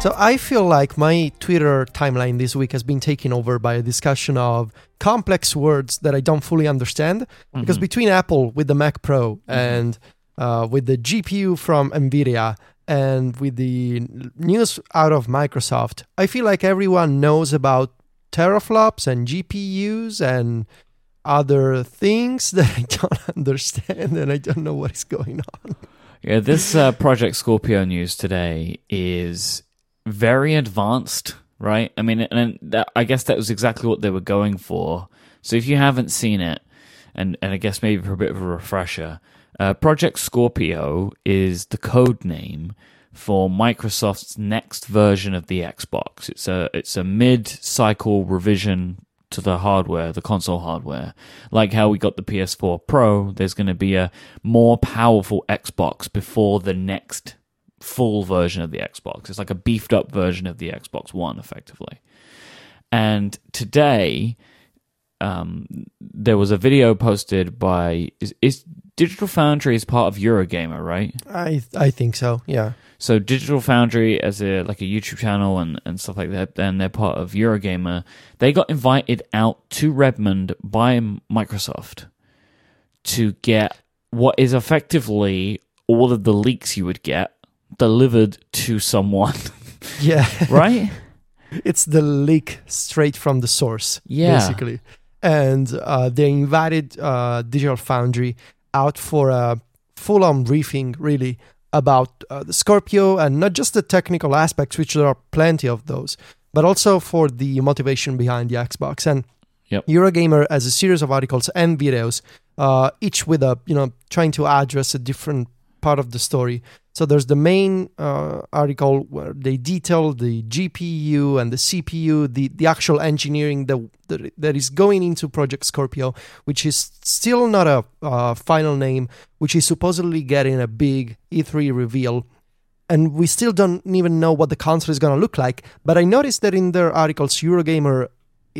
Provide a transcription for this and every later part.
So I feel like my Twitter timeline this week has been taken over by a discussion of complex words that I don't fully understand. Because Mhm. between Apple with the Mac Pro Mm-hmm. and uh, with the GPU from Nvidia and with the news out of Microsoft, I feel like everyone knows about teraflops and GPUs and other things that I don't understand and I don't know what is going on. Yeah, this uh, Project Scorpio news today is very advanced, right? I mean, and that, I guess that was exactly what they were going for. So if you haven't seen it, and and I guess maybe for a bit of a refresher, uh, Project Scorpio is the code name for Microsoft's next version of the Xbox. It's a it's a mid-cycle revision to the hardware, the console hardware. Like how we got the PS4 Pro, there's going to be a more powerful Xbox before the next full version of the Xbox. It's like a beefed up version of the Xbox One, effectively. And today, um, there was a video posted by is, is Digital Foundry is part of Eurogamer, right? I I think so, yeah. So Digital Foundry as a like a YouTube channel and, and stuff like that, and they're part of Eurogamer. They got invited out to Redmond by Microsoft to get what is effectively all of the leaks you would get delivered to someone, Yeah. right? it's the leak straight from the source Yeah. basically and uh, they invited uh, digital foundry out for a full-on briefing really about uh, the scorpio and not just the technical aspects which there are plenty of those but also for the motivation behind the xbox and Yep. eurogamer has a series of articles and videos uh, each with a you know trying to address a different part of the story so there's the main uh, article where they detail the GPU and the CPU, the, the actual engineering that, that that is going into Project Scorpio, which is still not a uh, final name, which is supposedly getting a big E3 reveal. And we still don't even know what the console is going to look like. But I noticed that in their articles, Eurogamer,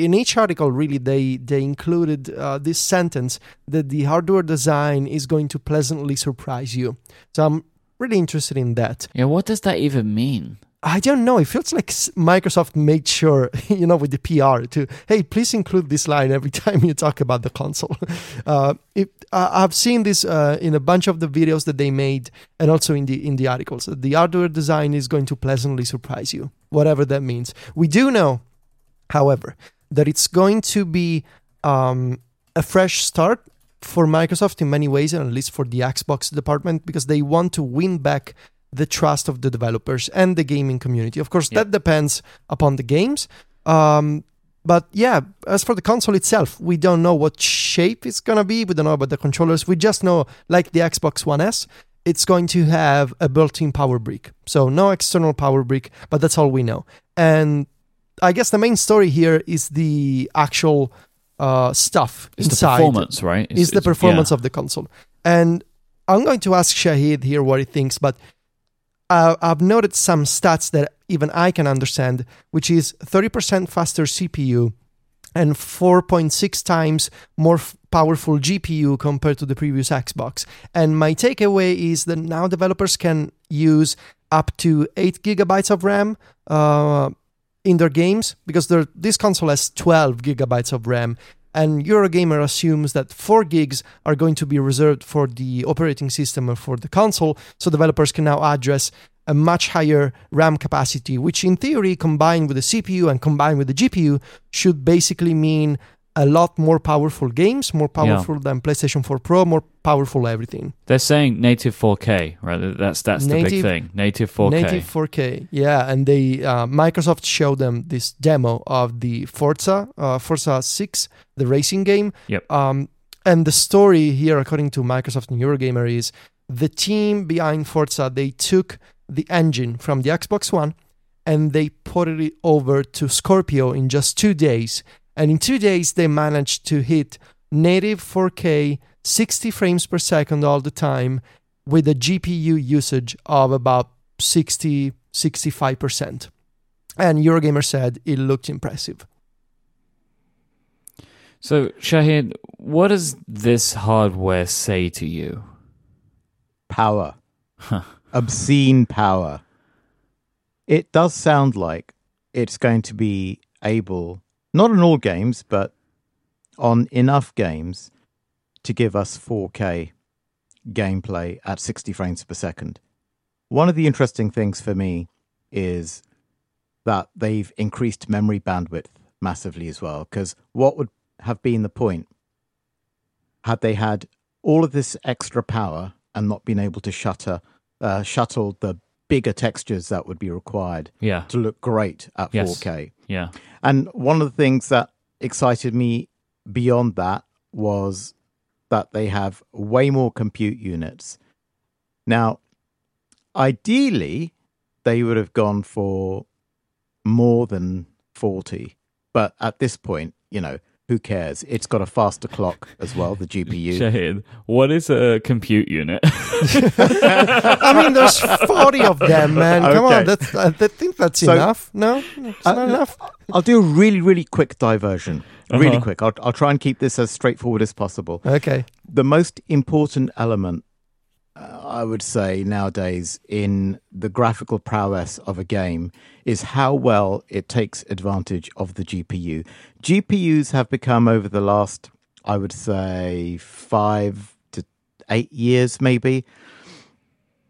in each article, really, they, they included uh, this sentence that the hardware design is going to pleasantly surprise you. So I'm really interested in that. Yeah, what does that even mean? I don't know. It feels like Microsoft made sure, you know, with the PR to, hey, please include this line every time you talk about the console. Uh, it, I've seen this uh, in a bunch of the videos that they made, and also in the in the articles. The hardware design is going to pleasantly surprise you, whatever that means. We do know, however, that it's going to be um, a fresh start for Microsoft in many ways, and at least for the Xbox department, because they want to win back the trust of the developers and the gaming community. Of course, Yeah. that depends upon the games. Um, but yeah, as for the console itself, we don't know what shape it's gonna be. We don't know about the controllers. We just know, like the Xbox One S, it's going to have a built-in power brick. So no external power brick, but that's all we know. And I guess the main story here is the actual uh, stuff It's inside the performance, right? It's, is the performance yeah. of the console. And I'm going to ask Shahid here what he thinks, but uh, I've noted some stats that even I can understand, which is 30% faster CPU and 4.6 times more f- powerful GPU compared to the previous Xbox. And my takeaway is that now developers can use up to 8 gigabytes of RAM uh, in their games because this console has 12 gigabytes of RAM. And Eurogamer assumes that 4 gigs are going to be reserved for the operating system or for the console, so developers can now address a much higher RAM capacity, which in theory, combined with the CPU and combined with the GPU, should basically mean a lot more powerful games, more powerful than PlayStation 4 Pro, more powerful everything. They're saying native 4K, right? That's that's the big thing. Native 4K. Native 4K, yeah, and they uh, Microsoft showed them this demo of the Forza, uh, Forza 6, the racing game. Yep. Um, and the story here, according to Microsoft and Eurogamer, is the team behind Forza they took the engine from the Xbox One and they ported it over to Scorpio in just two days. And in two days, they managed to hit native 4K, 60 frames per second all the time, with a GPU usage of about 60, 65%. And Eurogamer said it looked impressive. So, Shahid, what does this hardware say to you? Power. Huh. Obscene power. it does sound like it's going to be able, not on all games, but on enough games to give us 4K gameplay at 60 frames per second. One of the interesting things for me is that they've increased memory bandwidth massively as well. Because what would have been the point had they had all of this extra power and not been able to shutter, uh, shuttle the bigger textures that would be required Yeah. to look great at Yes. 4K? Yeah. And one of the things that excited me beyond that was that they have way more compute units. Now, ideally, they would have gone for more than 40. But at this point, you know, who cares? It's got a faster clock as well, the GPU. Shahid, what is a compute unit? I mean, there's 40 of them, man. Come Okay. on, that's, I think that's So- enough. No, it's Uh, not enough. I'll do a really, really quick diversion. Really Uh-huh. quick. I'll, I'll try and keep this as straightforward as possible. Okay. the most important element, I would say, nowadays in the graphical prowess of a game is how well it takes advantage of the GPU. GPUs have become, over the last, I would say, five to eight years, maybe.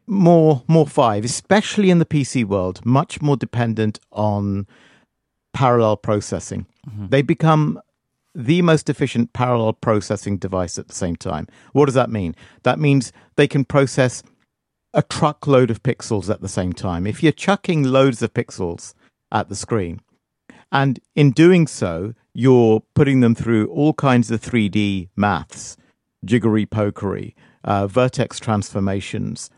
More, more five, especially in the PC world, much more dependent on parallel processing. Mm-hmm. They become the most efficient parallel processing device at the same time. What does that mean? That means they can process a truckload of pixels at the same time. If you're chucking loads of pixels at the screen, and in doing so, you're putting them through all kinds of 3D maths, jiggery pokery, uh, vertex transformations.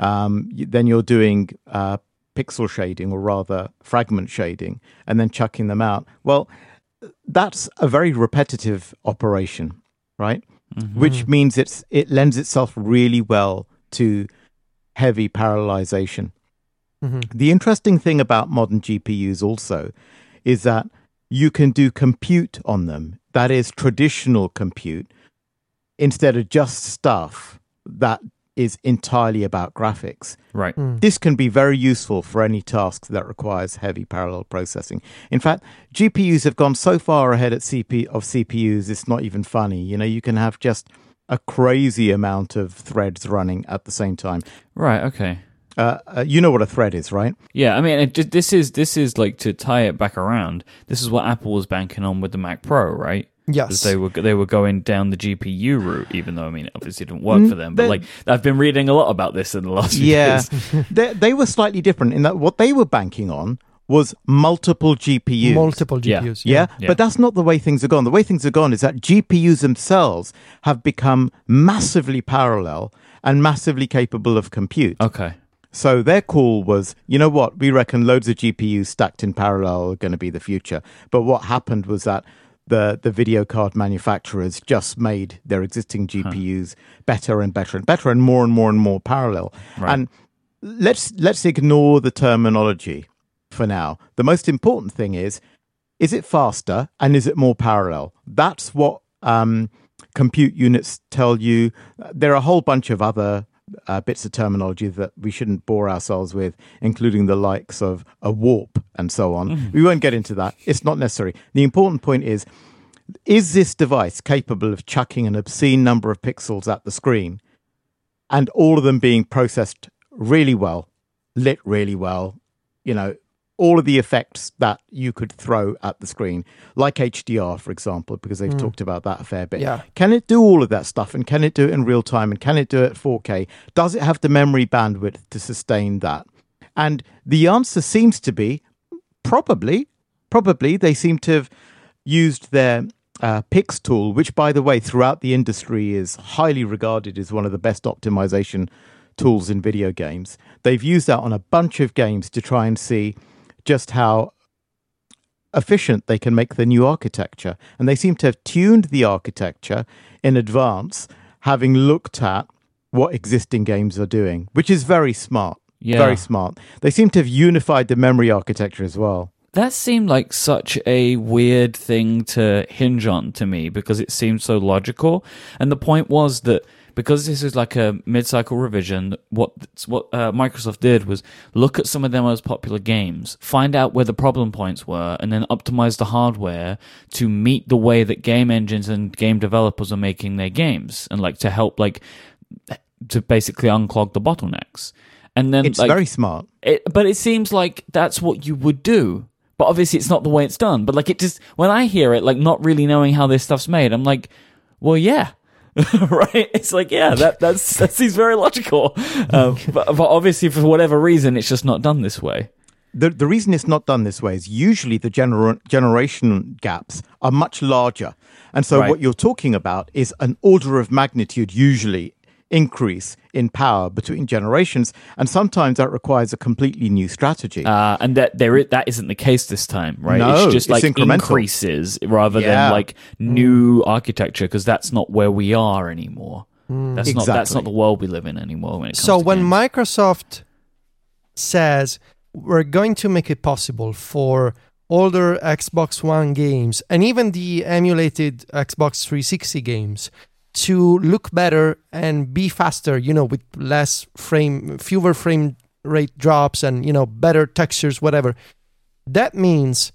Um, then you're doing uh, pixel shading, or rather fragment shading, and then chucking them out. Well, that's a very repetitive operation, right? Mm-hmm. Which means it's it lends itself really well to heavy parallelization. Mm-hmm. The interesting thing about modern GPUs also is that you can do compute on them. That is traditional compute instead of just stuff that is entirely about graphics. right. This can be very useful for any task that requires heavy parallel processing. In fact, GPUs have gone so far ahead at CP of CPUs, it's not even funny. You know, you can have just a crazy amount of threads running at the same time. Right. Okay. Uh, uh, you know what a thread is, right? Yeah, I mean, it, ju- this is this is like to tie it back around. This is what Apple was banking on with the Mac Pro, right? 'Cause Yes. they were they were going down the GPU route, even though I mean, it obviously didn't work mm, for them. But they- like, I've been reading a lot about this in the last few Yeah, days. they, they were slightly different in that what they were banking on was multiple GPUs. Multiple Yeah. GPUs. Yeah, Yeah. but that's not the way things are gone. The way things are gone is that GPUs themselves have become massively parallel and massively capable of compute. Okay. So their call was, you know what, we reckon loads of GPUs stacked in parallel are going to be the future. But what happened was that the the video card manufacturers just made their existing GPUs better and better and better and more and more and more parallel. Right. And let's let's ignore the terminology for now. The most important thing is is it faster and is it more parallel? That's what um, compute units tell you. There are a whole bunch of other uh, bits of terminology that we shouldn't bore ourselves with, including the likes of a warp and so on. We won't get into that. It's not necessary. The important point is is this device capable of chucking an obscene number of pixels at the screen and all of them being processed really well, lit really well, you know, all of the effects that you could throw at the screen, like HDR, for example, because they've talked about that a fair bit. Yeah. Can it do all of that stuff and can it do it in real time and can it do it at 4K? Does it have the memory bandwidth to sustain that? And the answer seems to be probably. Probably they seem to have used their uh, Pix tool, which, by the way, throughout the industry is highly regarded as one of the best optimization tools in video games. They've used that on a bunch of games to try and see just how efficient they can make the new architecture. And they seem to have tuned the architecture in advance, having looked at what existing games are doing, which is very smart. Yeah. Very smart. They seem to have unified the memory architecture as well. That seemed like such a weird thing to hinge on to me because it seemed so logical. And the point was that because this is like a mid-cycle revision. What what uh, Microsoft did was look at some of their most popular games, find out where the problem points were, and then optimize the hardware to meet the way that game engines and game developers are making their games, and like to help like to basically unclog the bottlenecks. And then It's like, very smart. it, but it seems like that's what you would do. But obviously, it's not the way it's done. But like, it just when I hear it, like not really knowing how this stuff's made, I'm like, well, yeah, right. It's like, yeah, that that's that seems very logical. Um, but, but obviously, for whatever reason, it's just not done this way. The, the reason it's not done this way is usually the gener- generation gaps are much larger. And so Right. what you're talking about is an order of magnitude, usually increase in power between generations. And sometimes that requires a completely new strategy. Uh, and that there i- that isn't the case this time, right? No, it's just like incremental. increases rather Yeah. than like new architecture because that's not where we are anymore. That's not that's not the world we live in anymore. When it comes So to when games. Microsoft says we're going to make it possible for older Xbox One games and even the emulated Xbox 360 games to look better and be faster, you know, with less frame, fewer frame rate drops and, you know, better textures, whatever. That means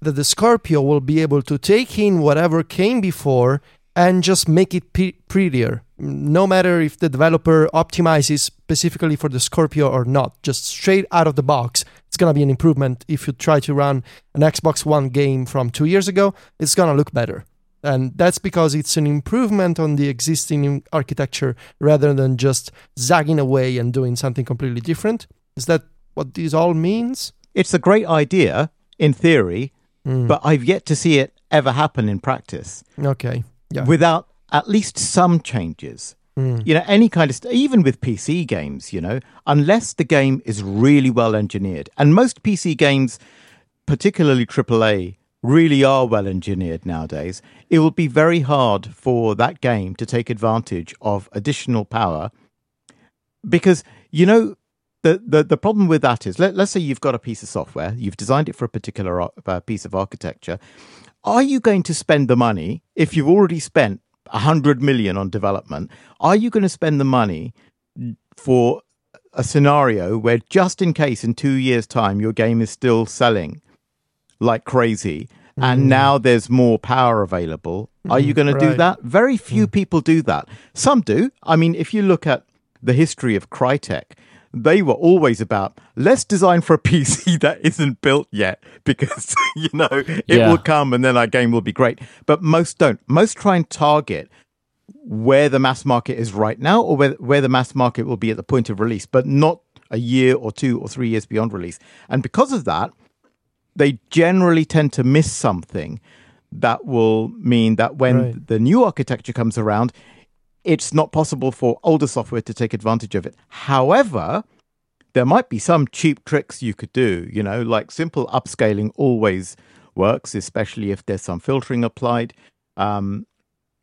that the Scorpio will be able to take in whatever came before and just make it pe- prettier. No matter if the developer optimizes specifically for the Scorpio or not, just straight out of the box, it's going to be an improvement. If you try to run an Xbox One game from two years ago, it's going to look better. And that's because it's an improvement on the existing architecture rather than just zagging away and doing something completely different. Is that what this all means? it's a great idea in theory, Mm, but I've yet to see it ever happen in practice okay. Yeah. without at least some changes. Mm, you know any kind of st- even with pc games you know unless the game is really well engineered and most pc games particularly aaa really are well engineered nowadays it will be very hard for that game to take advantage of additional power. Because you know the, the, the problem with that is let, let's say you've got a piece of software you've designed it for a particular ar- uh, piece of architecture. Are you going to spend the money if you've already spent 100 million on development are you going to spend the money for a scenario where just in case in 2 years time your game is still selling like crazy and mm. now there's more power available are you mm-hmm. going to do that very few mm. people do that some do i mean if you look at the history of crytek they were always about let's design for a PC that isn't built yet because you know it Yeah. will come and then our game will be great. But most don't. Most try and target where the mass market is right now or where where the mass market will be at the point of release, but not a year or two or three years beyond release. And because of that, they generally tend to miss something that will mean that when Right. the new architecture comes around, it's not possible for older software to take advantage of it. However, there might be some cheap tricks you could do, you know, like simple upscaling always works, especially if there's some filtering applied. Um,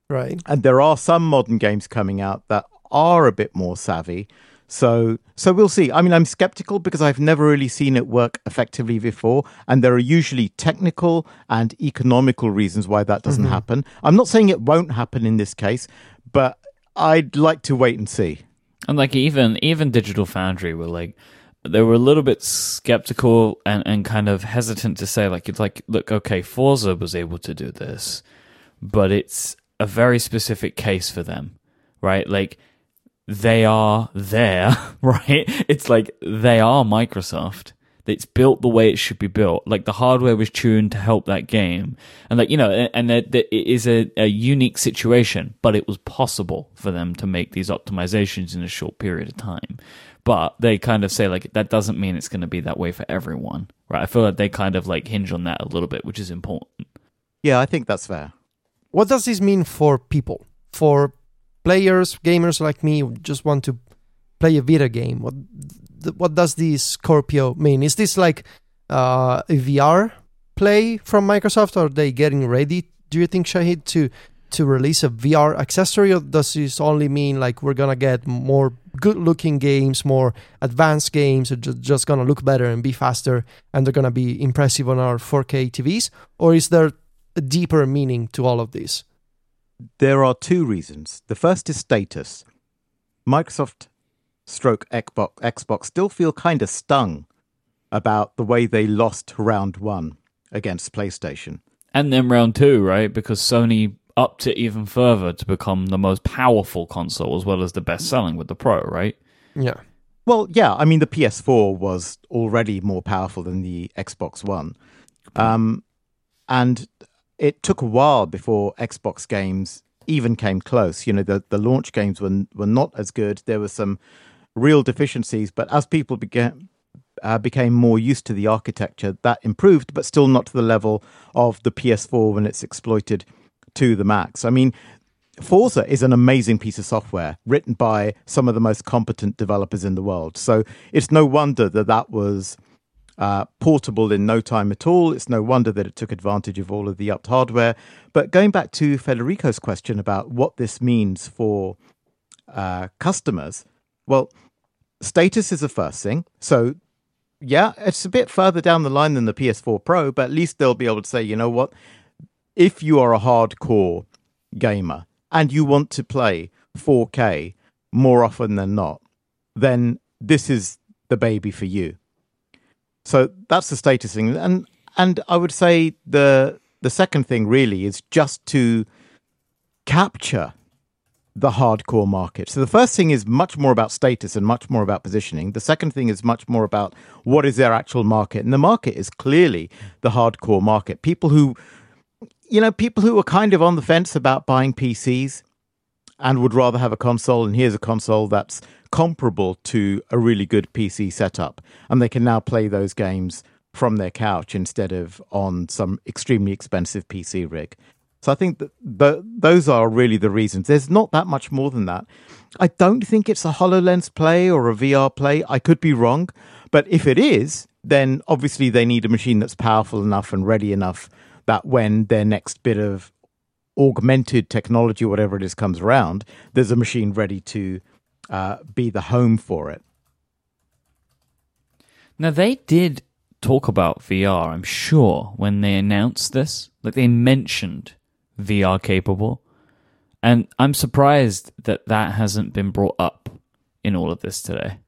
right. and there are some modern games coming out that are a bit more savvy. So, so we'll see. I mean, I'm skeptical because I've never really seen it work effectively before, and there are usually technical and economical reasons why that doesn't mm-hmm. happen. I'm not saying it won't happen in this case, but I'd like to wait and see. And like even even Digital Foundry were like they were a little bit skeptical and, and kind of hesitant to say like it's like look okay Forza was able to do this, but it's a very specific case for them, right? Like they are there, right? It's like they are Microsoft. It's built the way it should be built. Like the hardware was tuned to help that game, and like you know, and- that it is a, a unique situation, but it was possible for them to make these optimizations in a short period of time. But they kind of say like that doesn't mean it's going to be that way for everyone, right? I feel like they kind of like hinge on that a little bit, which is important. Yeah, I think that's fair. What does this mean for people? For players, gamers like me just want to play a Vita game? What what does this Scorpio mean? Is this like uh, a VR play from Microsoft? Are they getting ready? Do you think Shahid to to release a VR accessory, or does this only mean like we're gonna get more good-looking games, more advanced games, are ju- just gonna look better and be faster, and they're gonna be impressive on our 4K TVs? Or is there a deeper meaning to all of this? There are two reasons. The first is status. Microsoft stroke Xbox, Xbox still feel kind of stung about the way they lost round one against PlayStation. And then round two, right? Because Sony upped it even further to become the most powerful console as well as the best selling with the Pro, right? Yeah. Well, yeah, I mean, the PS4 was already more powerful than the Xbox One. Um, and it took a while before Xbox games even came close. You know, the, the launch games were, were not as good. There were some real deficiencies, but as people began, uh, became more used to the architecture, that improved, but still not to the level of the PS4 when it's exploited to the max. I mean, Forza is an amazing piece of software written by some of the most competent developers in the world. So it's no wonder that that was uh, portable in no time at all. It's no wonder that it took advantage of all of the upped hardware. But going back to Federico's question about what this means for uh, customers, well, status is the first thing. So yeah, it's a bit further down the line than the PS4 Pro, but at least they'll be able to say, you know what? If you are a hardcore gamer and you want to play 4K more often than not, then this is the baby for you. So that's the status thing. And and I would say the the second thing really is just to capture the hardcore market. So the first thing is much more about status and much more about positioning. The second thing is much more about what is their actual market. And the market is clearly the hardcore market. People who you know, people who are kind of on the fence about buying PCs and would rather have a console and here's a console that's comparable to a really good PC setup and they can now play those games from their couch instead of on some extremely expensive PC rig. So I think that the, those are really the reasons. There's not that much more than that. I don't think it's a HoloLens play or a VR play. I could be wrong. But if it is, then obviously they need a machine that's powerful enough and ready enough that when their next bit of augmented technology, whatever it is, comes around, there's a machine ready to uh, be the home for it. Now, they did talk about VR, I'm sure, when they announced this. Like, they mentioned VR capable. And I'm surprised that that hasn't been brought up in all of this today.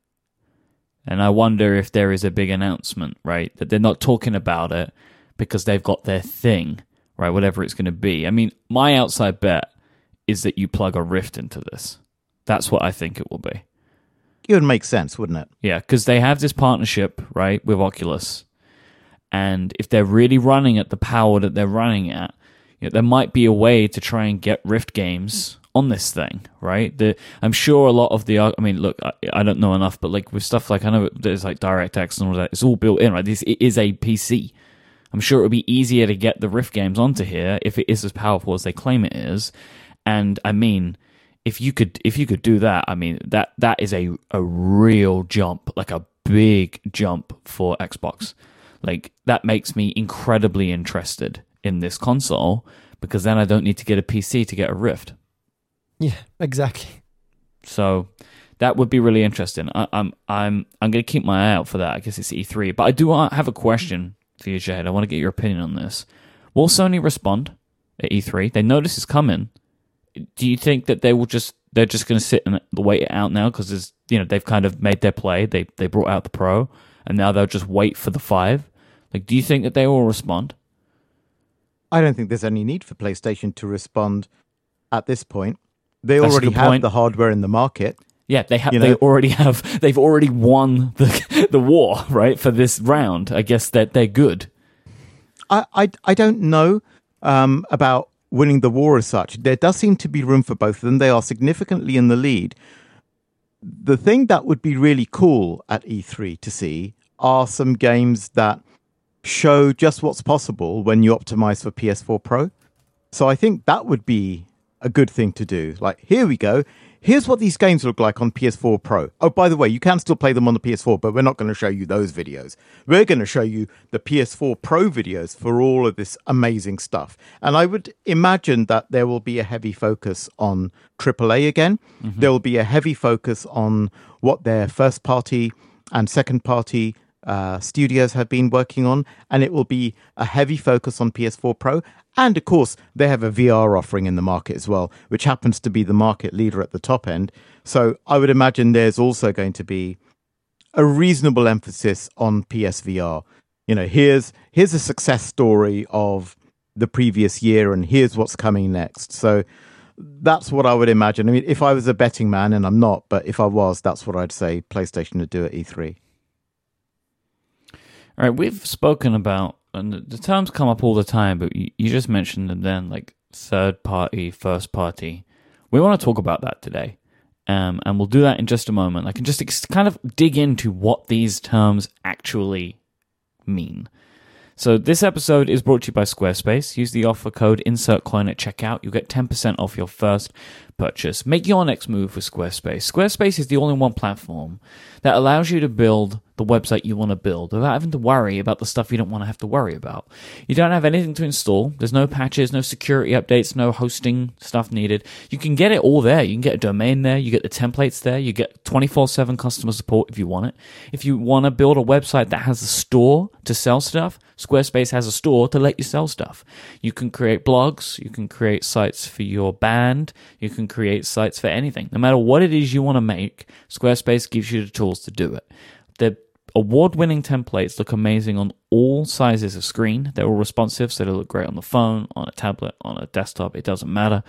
And I wonder if there is a big announcement, right? That they're not talking about it because they've got their thing, right? Whatever it's going to be. I mean, my outside bet is that you plug a Rift into this. That's what I think it will be. It would make sense, wouldn't it? Yeah, because they have this partnership, right, with Oculus. And if they're really running at the power that they're running at, you know, there might be a way to try and get Rift games on this thing, right? The, I'm sure a lot of the, I mean, look, I, I, don't know enough, but like with stuff like I know there's like DirectX and all that, it's all built in, right? This it is a PC. I'm sure it would be easier to get the Rift games onto here if it is as powerful as they claim it is. And I mean, if you could if you could do that, I mean that that is a a real jump, like a big jump for Xbox. Like that makes me incredibly interested in this console because then I don't need to get a PC to get a Rift. Yeah, exactly. So that would be really interesting. I, I'm I'm I'm going to keep my eye out for that. I guess it's E3, but I do uh, have a question you, Jade. I want to get your opinion on this. Will Sony respond at E3? They know this is coming. Do you think that they will just they're just going to sit and wait it out now because you know they've kind of made their play. They they brought out the Pro, and now they'll just wait for the five. Like, do you think that they will respond? I don't think there's any need for PlayStation to respond at this point. They That's already have point. the hardware in the market. Yeah, they have. You know? They already have. They've already won the the war, right? For this round, I guess that they're good. I I, I don't know um, about winning the war as such. There does seem to be room for both of them. They are significantly in the lead. The thing that would be really cool at E3 to see are some games that show just what's possible when you optimize for PS4 Pro. So I think that would be a good thing to do. Like, here we go. Here's what these games look like on PS4 Pro. Oh, by the way, you can still play them on the PS4, but we're not going to show you those videos. We're going to show you the PS4 Pro videos for all of this amazing stuff. And I would imagine that there will be a heavy focus on AAA again. Mm-hmm. There will be a heavy focus on what their first party and second party uh, studios have been working on, and it will be a heavy focus on PS4 Pro. And of course, they have a VR offering in the market as well, which happens to be the market leader at the top end. So I would imagine there's also going to be a reasonable emphasis on PSVR. You know, here's here's a success story of the previous year, and here's what's coming next. So that's what I would imagine. I mean, if I was a betting man, and I'm not, but if I was, that's what I'd say PlayStation would do at E3. All right, we've spoken about, and the terms come up all the time, but you, just mentioned them then, like third party, first party. We want to talk about that today. Um, and we'll do that in just a moment. I can just ex- kind of dig into what these terms actually mean. So this episode is brought to you by Squarespace. Use the offer code InsertCoin at checkout. You'll get 10% off your first purchase. Make your next move with Squarespace. Squarespace is the all-in-one platform that allows you to build the website you want to build without having to worry about the stuff you don't want to have to worry about. You don't have anything to install. There's no patches, no security updates, no hosting stuff needed. You can get it all there. You can get a domain there. You get the templates there. You get 24-7 customer support if you want it. If you want to build a website that has a store to sell stuff, Squarespace has a store to let you sell stuff. You can create blogs. You can create sites for your band. You can create sites for anything. No matter what it is you want to make, Squarespace gives you the tools to do it. The award winning templates look amazing on all sizes of screen. They're all responsive, so they look great on the phone, on a tablet, on a desktop, it doesn't matter.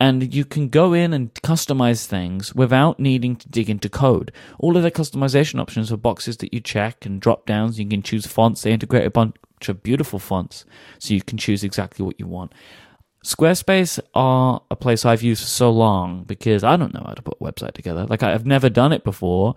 And you can go in and customize things without needing to dig into code. All of the customization options are boxes that you check and drop downs. You can choose fonts. They integrate a bunch of beautiful fonts, so you can choose exactly what you want. Squarespace are a place I've used for so long because I don't know how to put a website together. Like I've never done it before.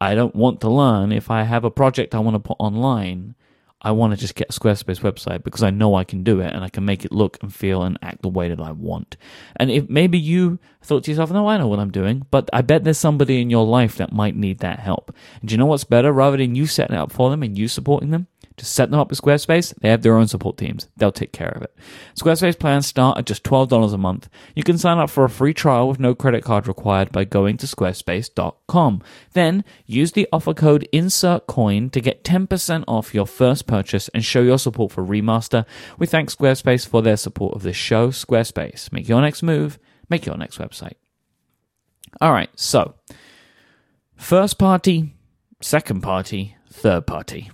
I don't want to learn. If I have a project I want to put online, I want to just get a Squarespace website because I know I can do it and I can make it look and feel and act the way that I want. And if maybe you thought to yourself, no, I know what I'm doing, but I bet there's somebody in your life that might need that help. And do you know what's better? Rather than you setting it up for them and you supporting them, just set them up with Squarespace. They have their own support teams. They'll take care of it. Squarespace plans start at just $12 a month. You can sign up for a free trial with no credit card required by going to squarespace.com. Then use the offer code INSERTCOIN to get 10% off your first purchase and show your support for Remaster. We thank Squarespace for their support of this show. Squarespace, make your next move, make your next website. All right, so first party, second party, third party.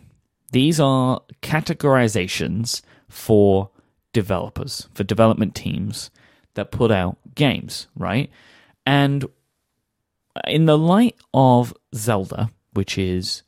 These are categorizations for developers, for development teams that put out games, right? And in the light of Zelda, which is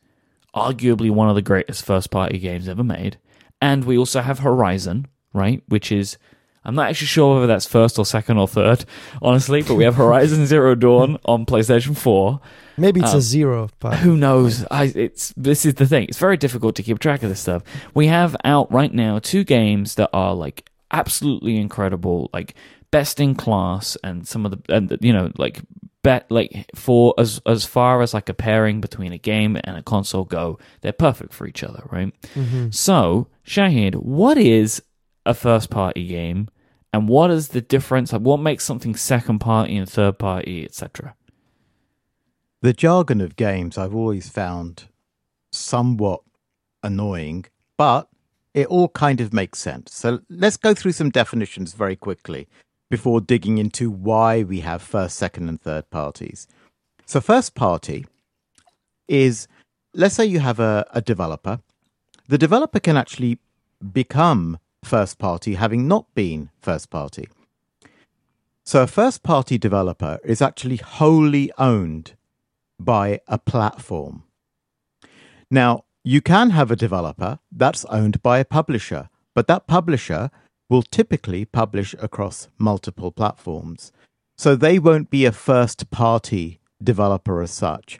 arguably one of the greatest first party games ever made, and we also have Horizon, right? Which is, I'm not actually sure whether that's first or second or third, honestly, but we have Horizon Zero Dawn on PlayStation 4. Maybe it's Um, a zero, but Who knows? I, it's this is the thing. It's very difficult to keep track of this stuff. We have out right now two games that are like absolutely incredible, like best in class, and some of the and you know like bet like for as as far as like a pairing between a game and a console go, they're perfect for each other, right? So Shahid, what is a first party game, and what is the difference? Like, what makes something second party and third party, etc. The jargon of games I've always found somewhat annoying, but it all kind of makes sense. So let's go through some definitions very quickly before digging into why we have first, second, and third parties. So, first party is let's say you have a, a developer. The developer can actually become first party having not been first party. So, a first party developer is actually wholly owned by a platform. Now, you can have a developer that's owned by a publisher, but that publisher will typically publish across multiple platforms. So they won't be a first party developer as such.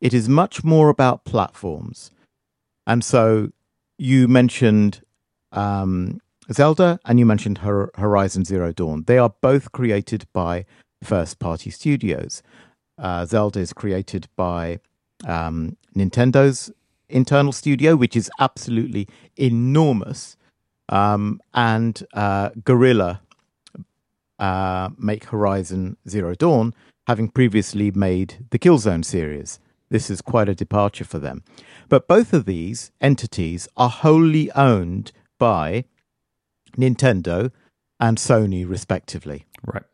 It is much more about platforms. And so you mentioned um, Zelda and you mentioned Hor- Horizon Zero Dawn. They are both created by first party studios. Uh, Zelda is created by um, Nintendo's internal studio, which is absolutely enormous. Um, and uh, Guerrilla uh, make Horizon Zero Dawn, having previously made the Killzone series. This is quite a departure for them. But both of these entities are wholly owned by Nintendo and Sony, respectively. Right.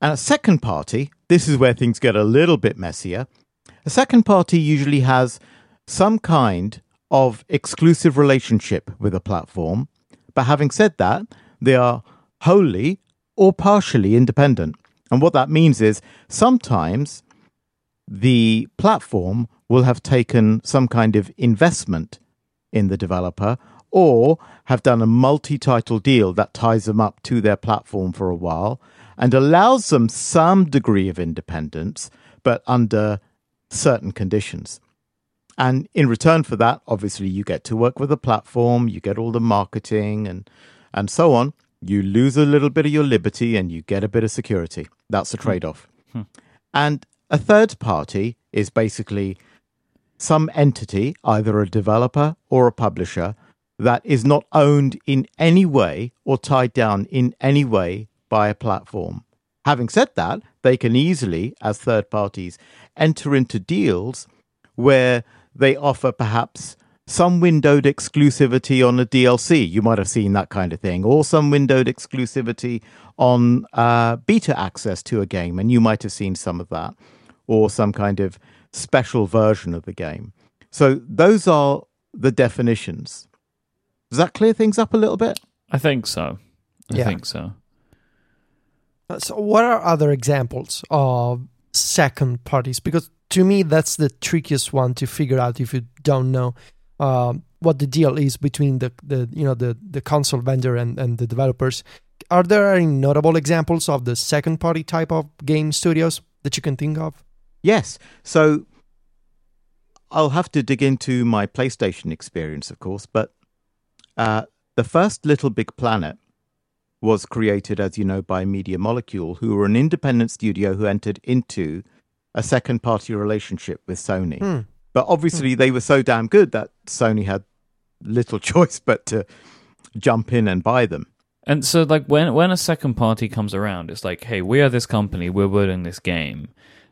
And a second party, this is where things get a little bit messier. A second party usually has some kind of exclusive relationship with a platform. But having said that, they are wholly or partially independent. And what that means is sometimes the platform will have taken some kind of investment in the developer or have done a multi title deal that ties them up to their platform for a while and allows them some degree of independence, but under certain conditions. And in return for that, obviously, you get to work with the platform, you get all the marketing and, and so on. You lose a little bit of your liberty and you get a bit of security. That's the trade off. Hmm. And a third party is basically some entity, either a developer or a publisher, that is not owned in any way or tied down in any way by a platform. Having said that, they can easily, as third parties, enter into deals where they offer perhaps some windowed exclusivity on a DLC. You might have seen that kind of thing, or some windowed exclusivity on uh, beta access to a game, and you might have seen some of that, or some kind of special version of the game. So those are the definitions. Does that clear things up a little bit? I think so. I Yeah. think so. Uh, So, what are other examples of second parties? Because to me, that's the trickiest one to figure out if you don't know um, what the deal is between the, the you know the, the console vendor and, and the developers. Are there any notable examples of the second party type of game studios that you can think of? Yes. So I'll have to dig into my PlayStation experience, of course, but uh, the first Little Big Planet was created, as you know, by Media Molecule, who were an independent studio who entered into a second party relationship with Sony. Hmm. But obviously, they were so damn good that Sony had little choice but to jump in and buy them. And so, like, when when a second party comes around, it's like, hey, we are this company, we're building this game,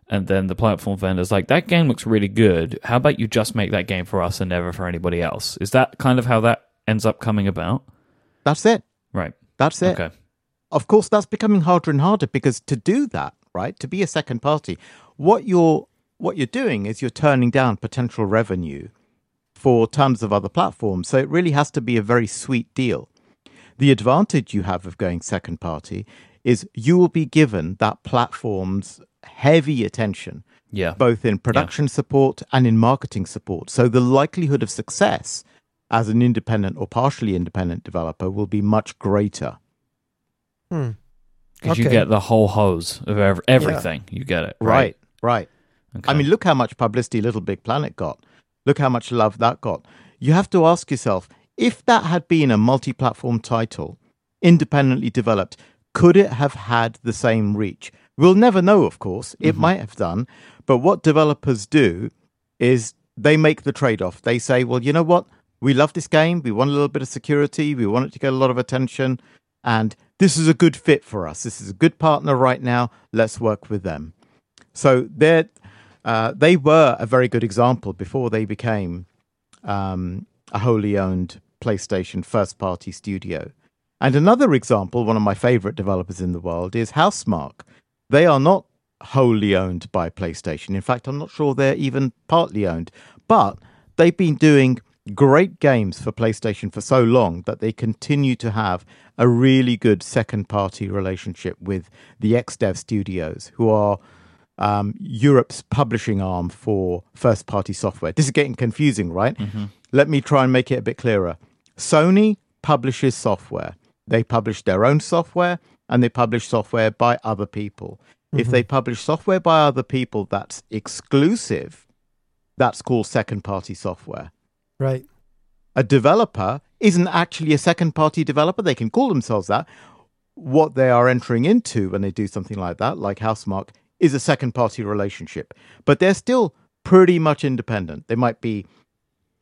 and then the platform vendor's like, that game looks really good. How about you just make that game for us and never for anybody else? Is that kind of how that ends up coming about? That's it. Right. That's it. Okay. of course that's becoming harder and harder because to do that right to be a second party what you're what you're doing is you're turning down potential revenue for tons of other platforms so it really has to be a very sweet deal the advantage you have of going second party is you will be given that platform's heavy attention Yeah. both in production support and in marketing support so the likelihood of success as an independent or partially independent developer will be much greater Hmm. Because you get the whole hose of ev- everything. You get it. right right Okay. I mean, look how much publicity Little Big Planet got. Look how much love that got. You have to ask yourself if that had been a multi platform title, independently developed, could it have had the same reach? We'll never know, of course. It might have done. But what developers do is they make the trade off. They say, well, you know what? We love this game. We want a little bit of security. We want it to get a lot of attention. And this is a good fit for us. This is a good partner right now. Let's work with them. So they're, uh, they were a very good example before they became um, a wholly owned PlayStation first party studio. And another example, one of my favorite developers in the world, is Housemarque. They are not wholly owned by PlayStation. In fact, I'm not sure they're even partly owned, but they've been doing great games for PlayStation for so long that they continue to have a really good second party relationship with the XDev studios, who are um, Europe's publishing arm for first party software. This is getting confusing, right? Let me try and make it a bit clearer. Sony publishes software, they publish their own software and they publish software by other people. If they publish software by other people that's exclusive, that's called second party software Right. a developer isn't actually a second party developer. They can call themselves that. What they are entering into when they do something like that, like Housemarque, is a second party relationship. But they're still pretty much independent. They might be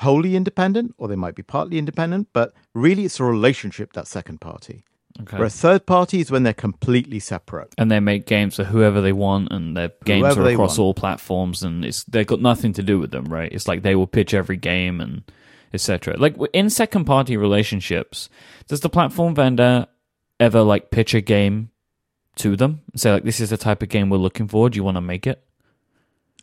wholly independent or they might be partly independent, but really it's a relationship that's second party. Okay. Whereas third party is when they're completely separate. and they make games for whoever they want, and their games Whoever are they across want. all platforms, and it's they've got nothing to do with them, right? It's like they will pitch every game and etc. Like w- in second party relationships, does the platform vendor ever like pitch a game to them and say like this is the type of game we're looking for? Do you want to make it?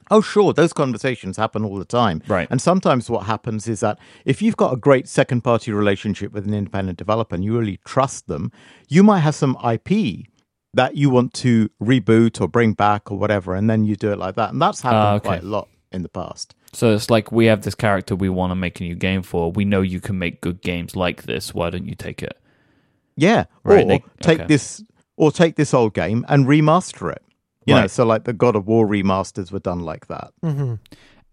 Oh, sure. Those conversations happen all the time. Right. And sometimes what happens is that if you've got a great second party relationship with an independent developer and you really trust them, you might have some IP that you want to reboot or bring back or whatever. And then you do it like that. And that's happened Ah, okay. quite a lot in the past. So it's like we have this character we want to make a new game for. We know you can make good games like this. Why don't you take it? Yeah. Right, Or they- take okay. this or take this old game and remaster it. You know, so like the God of War remasters were done like that. Mm-hmm.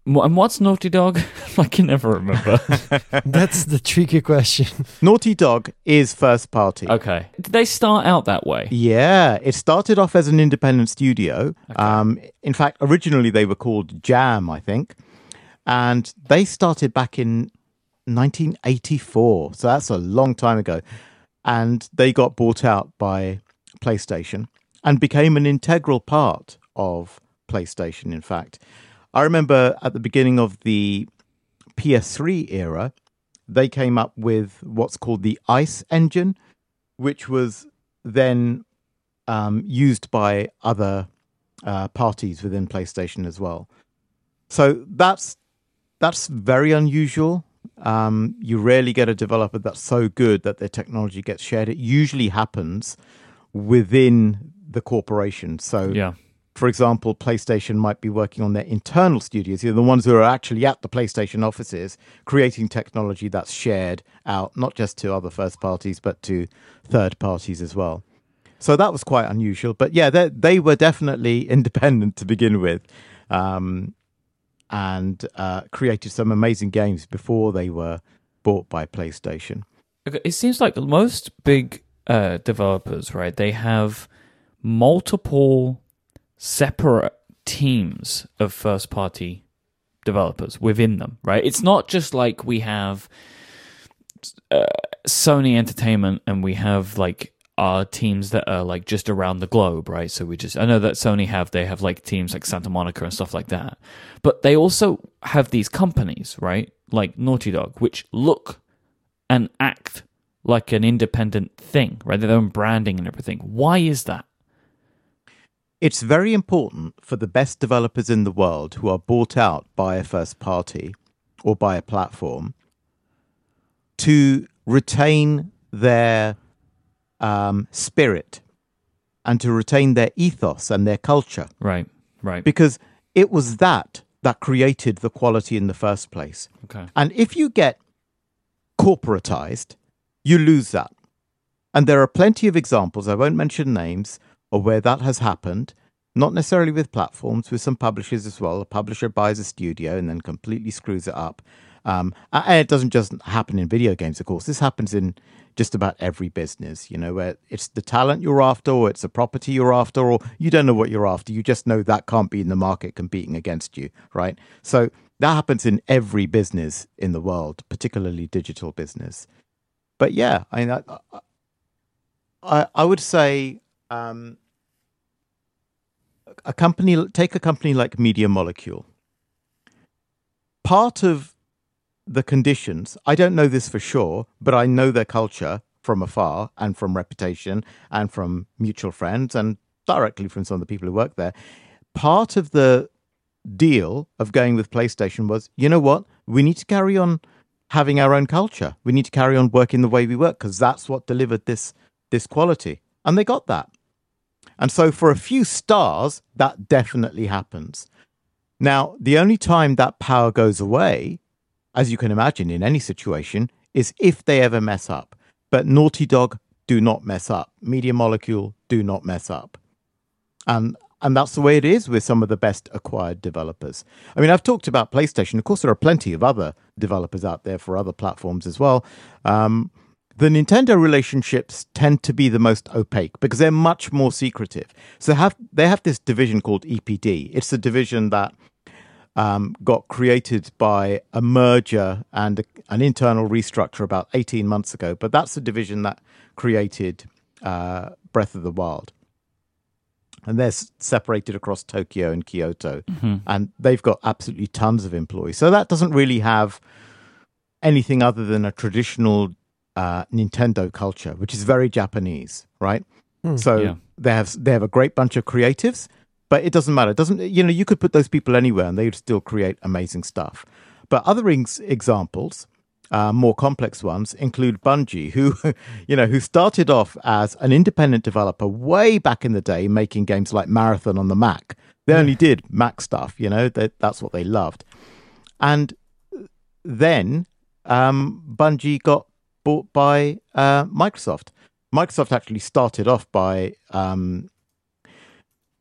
And what's Naughty Dog? I can never remember. That's the tricky question. Naughty Dog is first party. okay. Did they start out that way? Yeah, it started off as an independent studio. Um, in fact, originally they were called Jam, I think, and they started back in 1984. So that's a long time ago, and they got bought out by PlayStation and became an integral part of PlayStation. In fact, I remember at the beginning of the PS3 era, they came up with what's called the ICE engine, which was then um, used by other uh, parties within PlayStation as well. So that's that's very unusual. Um, you rarely get a developer that's so good that their technology gets shared. It usually happens within the corporation. So Yeah. for example, PlayStation might be working on their internal studios, you know, the ones who are actually at the PlayStation offices, creating technology that's shared out, not just to other first parties, but to third parties as well. So that was quite unusual. But yeah, they, they were definitely independent to begin with um, and uh, created some amazing games before they were bought by PlayStation. It seems like most big uh, developers, right? They have multiple separate teams of first party developers within them, right? It's not just like we have uh, Sony Entertainment and we have like our teams that are like just around the globe, right? So we just I know that Sony have they have like teams like Santa Monica and stuff like that. But they also have these companies, right? Like Naughty Dog, which look and act like an independent thing, right? Their own branding and everything. Why is that? It's very important for the best developers in the world who are bought out by a first party or by a platform to retain their um, spirit and to retain their ethos and their culture Right, right. because it was that that created the quality in the first place. Okay. And if you get corporatized, you lose that. And there are plenty of examples, I won't mention names, of where that has happened, not necessarily with platforms, with some publishers as well. A publisher buys a studio and then completely screws it up. Um, and it doesn't just happen in video games, of course. This happens in just about every business, you know, where it's the talent you're after, or it's a property you're after, or you don't know what you're after. You just know that can't be in the market competing against you, right? So that happens in every business in the world, particularly digital business. But yeah, I mean, I, I, I would say um, a company, take a company like Media Molecule. Part of the conditions, I don't know this for sure, but I know their culture from afar and from reputation and from mutual friends and directly from some of the people who work there. Part of the deal of going with PlayStation was, you know what? We need to carry on having our own culture. We need to carry on working the way we work because that's what delivered this this quality. And they got that. And so for a few stars, that definitely happens. Now, the only time that power goes away, as you can imagine in any situation, is if they ever mess up. But Naughty Dog do not mess up. Media Molecule do not mess up. And and that's the way it is with some of the best acquired developers. I mean, I've talked about PlayStation. Of course, there are plenty of other developers out there for other platforms as well. Um, the Nintendo relationships tend to be the most opaque because they're much more secretive. So they have they have this division called EPD. It's the division that um, got created by a merger and a, an internal restructure about 18 months ago. But that's the division that created uh, Breath of the Wild. And they're s- separated across Tokyo and Kyoto, and they've got absolutely tons of employees. So that doesn't really have anything other than a traditional uh, Nintendo culture, which is very Japanese, right? So Yeah. they have they have a great bunch of creatives, but it doesn't matter. It doesn't you know you could put those people anywhere and they would still create amazing stuff. But other ex- examples, uh, more complex ones, include Bungie, who you know who started off as an independent developer way back in the day, making games like Marathon on the Mac. They only did Mac stuff, you know. That that's what they loved, and then um, Bungie got bought by uh, Microsoft. Microsoft actually started off by, um,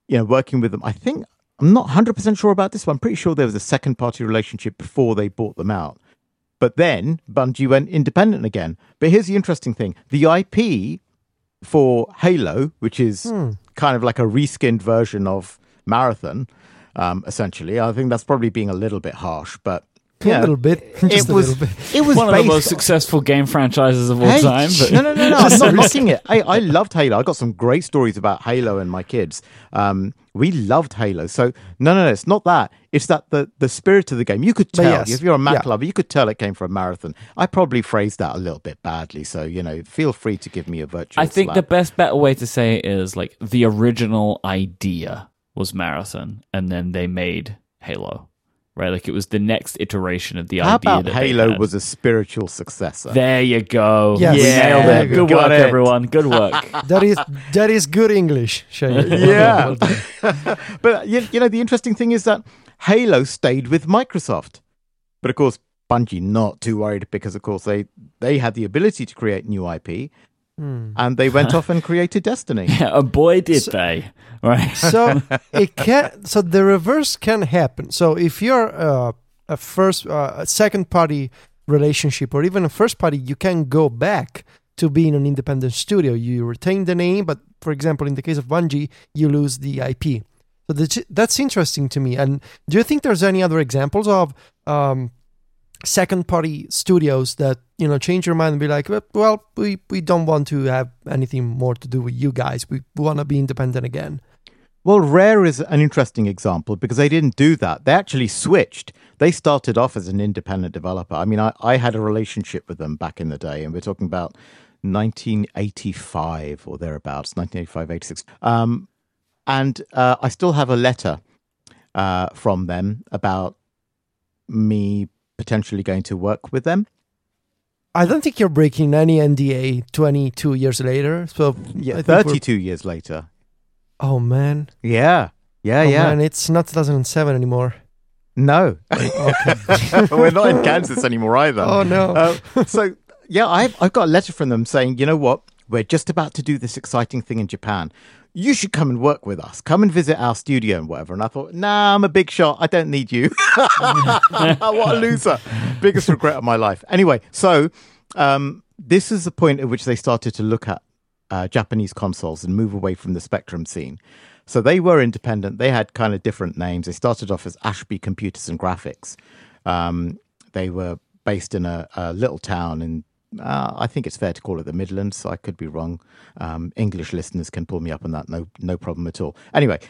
you know, working with them. I think I'm not 100 percent sure about this, but I'm pretty sure there was a second party relationship before they bought them out. But then Bungie went independent again. But here's the interesting thing: the IP for Halo, which is kind of like a reskinned version of Marathon, um, essentially. I think that's probably being a little bit harsh, but A yeah, little bit. Just it a was little bit. it was One of the based most successful game franchises of all Hey, time. But no, no, no, no. I'm not knocking it. I, I loved Halo. I got some great stories about Halo and my kids. Um, we loved Halo. So no, no, no. It's not that. It's that the the spirit of the game. You could tell yes, if you're a Mac yeah. lover, you could tell it came from Marathon. I probably phrased that a little bit badly. So you know, feel free to give me a virtual. I think the best better way to say it is like the original idea was Marathon, and then they made Halo, right? Like it was the next iteration of the How idea. about that Halo was a spiritual successor? There you go. Yes. We Yeah, nailed there it. you Good work, it. everyone. Good work. That is that is good English, Shane. Yeah. but you, you know, the interesting thing is that Halo stayed with Microsoft. But of course, Bungie not too worried because, of course, they, they had the ability to create new IP and they went off and created Destiny. yeah, and boy, did they. Right. so it can so the reverse can happen so if you're uh, a first uh, a second party relationship or even a first party you can go back to being an independent studio you retain the name but for example in the case of bungie you lose the ip so that's, that's interesting to me and do you think there's any other examples of um, second party studios that you know change your mind and be like well we, we don't want to have anything more to do with you guys we want to be independent again Well, Rare is an interesting example because they didn't do that. They actually switched. They started off as an independent developer. I mean, I, I had a relationship with them back in the day, and we're talking about 1985 or thereabouts, 1985, 86. Um, and uh, I still have a letter uh, from them about me potentially going to work with them. I don't think you're breaking any NDA 22 years later. So Yeah, I think we're- 32 years later. Oh man, Yeah, yeah, oh, yeah. And it's not 2007 anymore. No, we're not in Kansas anymore either. Oh no. Uh, so yeah, I've I've got a letter from them saying, you know what, we're just about to do this exciting thing in Japan. You should come and work with us. Come and visit our studio and whatever. And I thought, nah, I'm a big shot. I don't need you. what a loser! Biggest regret of my life. Anyway, so um, this is the point at which they started to look at uh, Japanese consoles and move away from the Spectrum scene. So they were independent. They had kind of different names. They started off as Ashby Computers and Graphics. Um, they were based in a, a little town in, uh, I think it's fair to call it the Midlands. I could be wrong. Um, English listeners can pull me up on that. No, no problem at all. Anyway,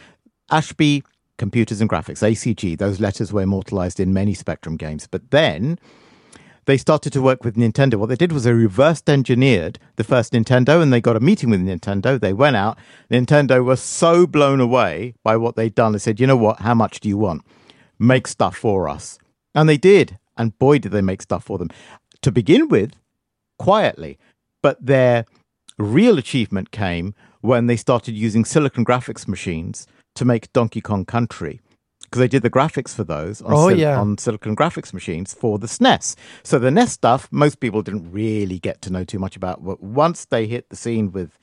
Ashby Computers and Graphics, ACG. Those letters were immortalized in many Spectrum games. But then they started to work with Nintendo. What they did was they reversed engineered the first Nintendo and they got a meeting with Nintendo. They went out. Nintendo was so blown away by what they'd done. They said, you know what? How much do you want? Make stuff for us. And they did. And boy, did they make stuff for them. To begin with, quietly. But their real achievement came when they started using Silicon graphics machines to make Donkey Kong Country. Because they did the graphics for those on, Oh, Sil- yeah. on Silicon graphics machines for the SNES. So the NES stuff, most people didn't really get to know too much about. But once they hit the scene with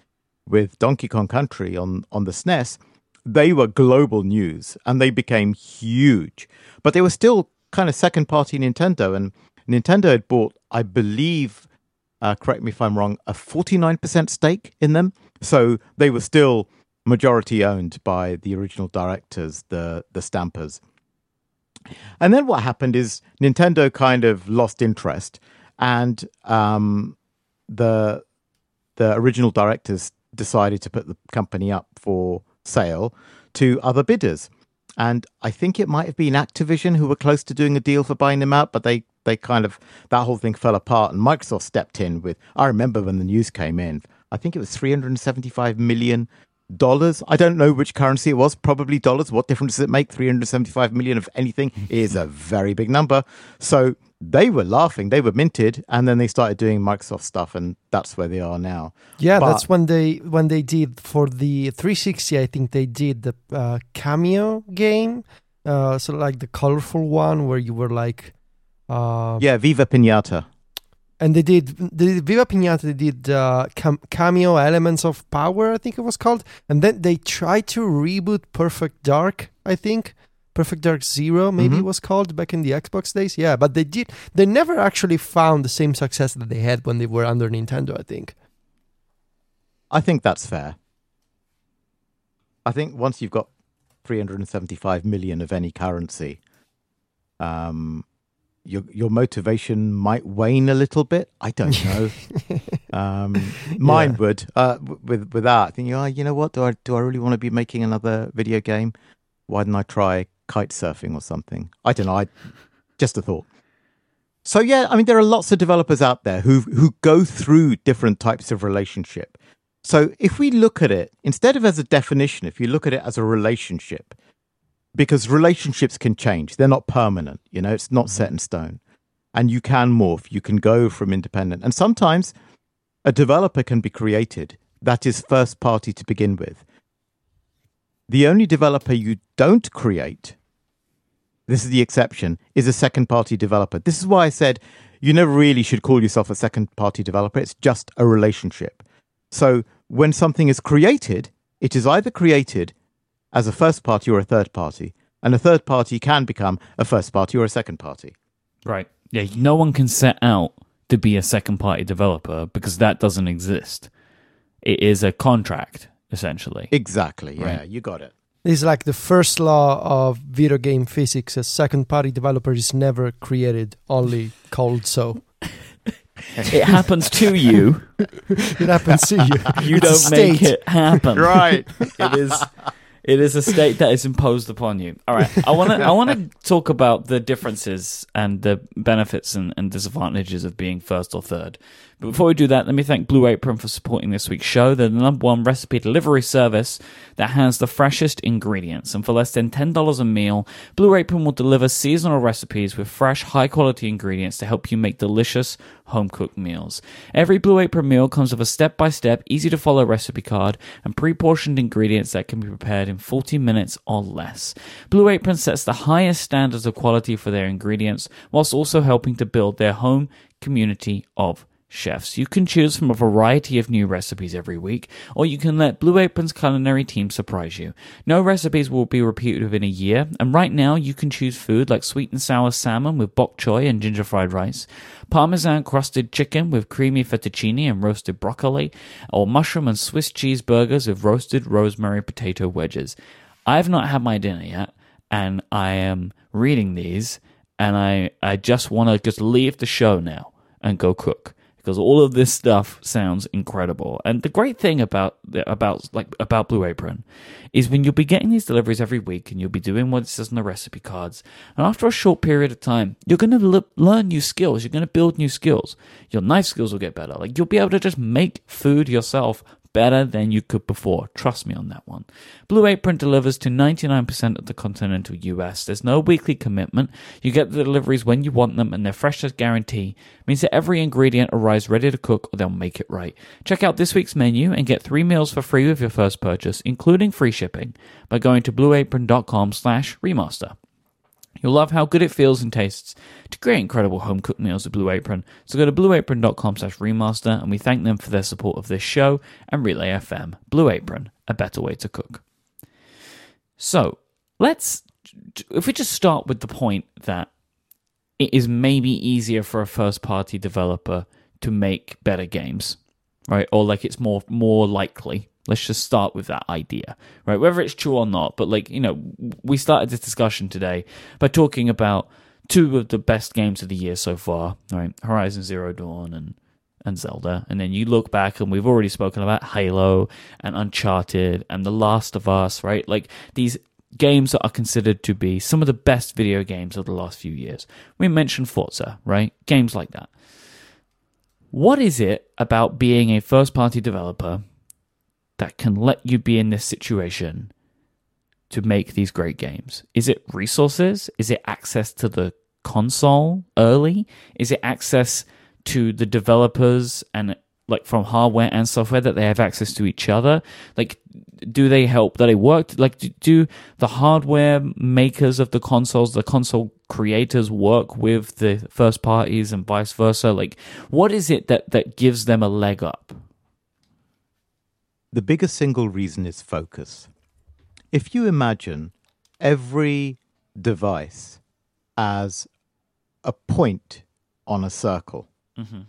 with Donkey Kong Country on on the SNES, they were global news and they became huge. But they were still kind of second party Nintendo, and Nintendo had bought, I believe, uh, correct me if I'm wrong, a 49% stake in them. So they were still majority owned by the original directors, the the Stampers. And then what happened is Nintendo kind of lost interest, and um, the the original directors decided to put the company up for sale to other bidders. And I think it might have been Activision who were close to doing a deal for buying them out, but they, they kind of, that whole thing fell apart. And Microsoft stepped in with, I remember when the news came in, I think it was 375 million dollars. I don't know which currency it was, probably dollars. What difference does it make? 375 million of anything is a very big number. So they were laughing, they were minted, and then they started doing Microsoft stuff, and that's where they are now. Yeah, But- that's when they when they did for the 360. I think they did the uh, Kameo game, uh, so like the colorful one where you were like, uh, Yeah, Viva Pinata. and they did they did Viva Pinata. They did uh, cam- Kameo elements of power. I think it was called, and then they tried to reboot Perfect Dark. I think. Perfect Dark Zero, maybe Mhm. it was called back in the Xbox days. Yeah, but they did. They never actually found the same success that they had when they were under Nintendo. I think. I think that's fair. I think once you've got 375 million of any currency, um, your your motivation might wane a little bit. I don't know. um, mine Yeah. would. Uh, with with that, thinking, oh, you know what? Do I do I really want to be making another video game? Why didn't I try kite surfing or something? I don't know. I just a thought. So yeah, I mean, there are lots of developers out there who who go through different types of relationship. So if we look at it instead of as a definition, if you look at it as a relationship, because relationships can change, they're not permanent. You know, it's not set mm-hmm. in stone, and you can morph. You can go from independent, and sometimes a developer can be created that is first party to begin with. The only developer you don't create this is the exception, is a second party developer. This is why I said you never really should call yourself a second party developer. It's just a relationship. So when something is created, it is either created as a first party or a third party. And a third party can become a first party or a second party. Right. Yeah, no one can set out to be a second party developer because that doesn't exist. It is a contract, essentially. Exactly. Yeah, Right. you got it. It's like the first law of video game physics. A second party developer is never created, only called so. it happens to you. It happens to you. You It's don't make it happen. Right. it is it is a state that is imposed upon you. All right. I want to I want to talk about the differences and the benefits and, and disadvantages of being first or third. But before we do that, let me thank Blue Apron for supporting this week's show. They're the number one recipe delivery service that has the freshest ingredients. And for less than $10 a meal, Blue Apron will deliver seasonal recipes with fresh, high quality ingredients to help you make delicious home cooked meals. Every Blue Apron meal comes with a step by step, easy to follow recipe card and pre portioned ingredients that can be prepared in 40 minutes or less. Blue Apron sets the highest standards of quality for their ingredients whilst also helping to build their home community of chefs. You can choose from a variety of new recipes every week, or you can let Blue Apron's culinary team surprise you. No recipes will be repeated within a year, and right now you can choose food like sweet and sour salmon with bok choy and ginger fried rice, parmesan crusted chicken with creamy fettuccine and roasted broccoli, or mushroom and Swiss cheese burgers with roasted rosemary potato wedges. I have not had my dinner yet, and I am reading these, and I, I just want to just leave the show now and go cook because all of this stuff sounds incredible. And the great thing about about like about Blue Apron is when you'll be getting these deliveries every week and you'll be doing what it says on the recipe cards. And after a short period of time, you're going to l- learn new skills. You're going to build new skills. Your knife skills will get better. Like you'll be able to just make food yourself better than you could before. Trust me on that one. Blue Apron delivers to 99% of the continental US. There's no weekly commitment. You get the deliveries when you want them, and their freshness guarantee means that every ingredient arrives ready to cook or they'll make it right. Check out this week's menu and get three meals for free with your first purchase, including free shipping, by going to blueapron.com slash remaster. You'll love how good it feels and tastes to create incredible home cooked meals with Blue Apron. So go to blueapron.com slash remaster and we thank them for their support of this show and Relay FM. Blue Apron, a better way to cook. So let's, if we just start with the point that it is maybe easier for a first party developer to make better games, right? Or like it's more more likely. Let's just start with that idea, right? Whether it's true or not, but like, you know, we started this discussion today by talking about two of the best games of the year so far, right? Horizon Zero Dawn and and Zelda, and then you look back, and we've already spoken about Halo and Uncharted and The Last of Us, right? Like these games that are considered to be some of the best video games of the last few years. We mentioned Forza, right? Games like that. What is it about being a first party developer that can let you be in this situation to make these great games? Is it resources? Is it access to the console early? Is it access to the developers and like from hardware and software that they have access to each other? Like, do they help? Do they work? Like, do the hardware makers of the consoles, the console creators, work with the first parties and vice versa? Like, what is it that that gives them a leg up? The biggest single reason is focus. If you imagine every device as a point on a circle, Mm-hmm.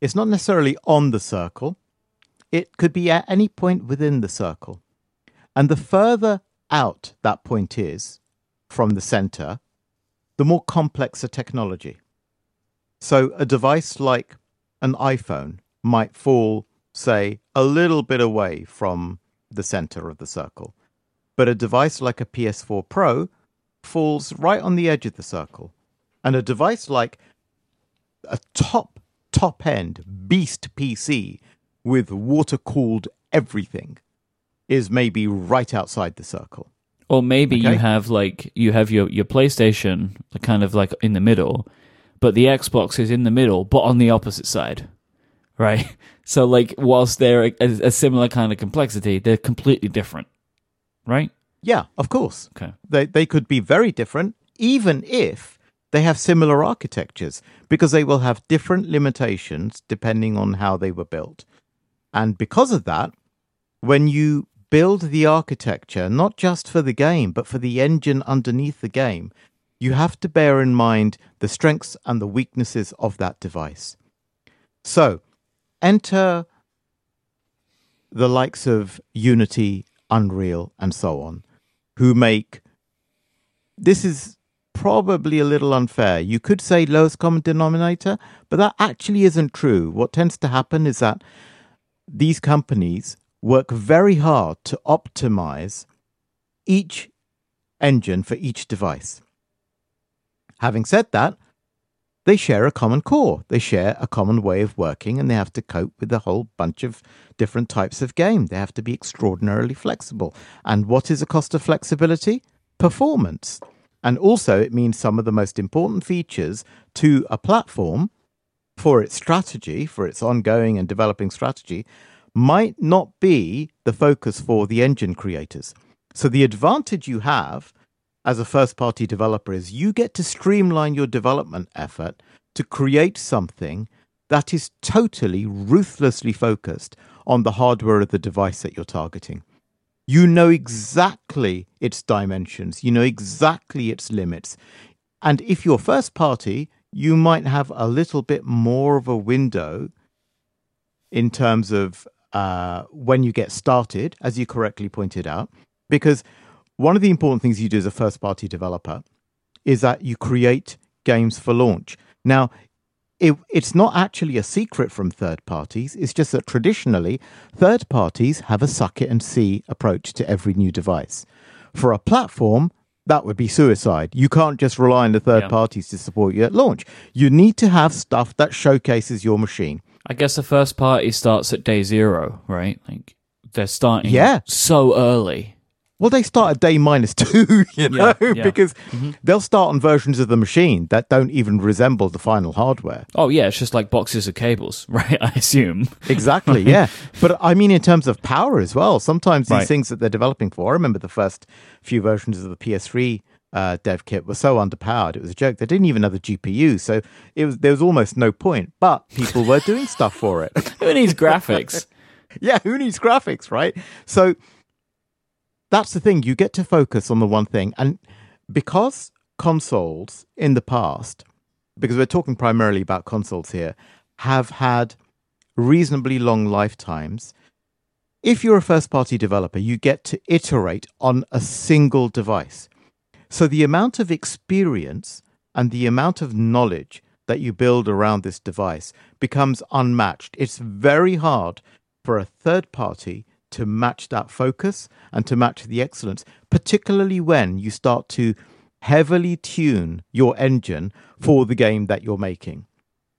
it's not necessarily on the circle, it could be at any point within the circle. And the further out that point is from the center, the more complex the technology. So a device like an iPhone might fall, say, a little bit away from the center of the circle. But a device like a PS4 Pro falls right on the edge of the circle. And a device like a top, top end beast PC with water cooled everything is maybe right outside the circle. Or maybe you have like you have your your PlayStation kind of like in the middle, but the Xbox is in the middle, but on the opposite side, right? So like whilst they're a, a similar kind of complexity, they're completely different, right? Yeah, of course. Okay. They they could be very different, even if they have similar architectures, because they will have different limitations depending on how they were built. And because of that, when you build the architecture, not just for the game, but for the engine underneath the game, you have to bear in mind the strengths and the weaknesses of that device. So, enter the likes of Unity, Unreal, and so on, who make this is probably a little unfair. You could say lowest common denominator, but that actually isn't true. What tends to happen is that these companies work very hard to optimize each engine for each device. Having said that, they share a common core. They share a common way of working and they have to cope with a whole bunch of different types of game. They have to be extraordinarily flexible. And what is the cost of flexibility? Performance. And also, it means some of the most important features to a platform for its strategy, for its ongoing and developing strategy, might not be the focus for the engine creators. So, the advantage you have as a first party developer is you get to streamline your development effort to create something that is totally ruthlessly focused on the hardware of the device that you're targeting. You know exactly its dimensions, you know exactly its limits. And if you're first party, you might have a little bit more of a window in terms of uh, when you get started, as you correctly pointed out, because one of the important things you do as a first party developer is that you create games for launch. Now, it, it's not actually a secret from third parties. It's just that traditionally, third parties have a suck it and see approach to every new device. For a platform, that would be suicide. You can't just rely on the third Yeah. parties to support you at launch. You need to have stuff that showcases your machine. I guess the first party starts at day zero, right? Like they're starting Yeah. so early. Well, they start at day minus two, you know, Yeah, yeah. because they'll start on versions of the machine that don't even resemble the final hardware. Oh yeah, it's just like boxes of cables, right? I assume. Exactly, yeah. But I mean, in terms of power as well, sometimes these Right. things that they're developing for, I remember the first few versions of the PS3 uh, dev kit were so underpowered, it was a joke. They didn't even have the GPU, so it was there was almost no point. But people were doing stuff for it. Who needs graphics? yeah, who needs graphics, right? So that's the thing. You get to focus on the one thing. And because consoles in the past, because we're talking primarily about consoles here, have had reasonably long lifetimes, if you're a first party developer, you get to iterate on a single device. So the amount of experience and the amount of knowledge that you build around this device becomes unmatched. It's very hard for a third party to match that focus and to match the excellence, particularly when you start to heavily tune your engine for the game that you're making.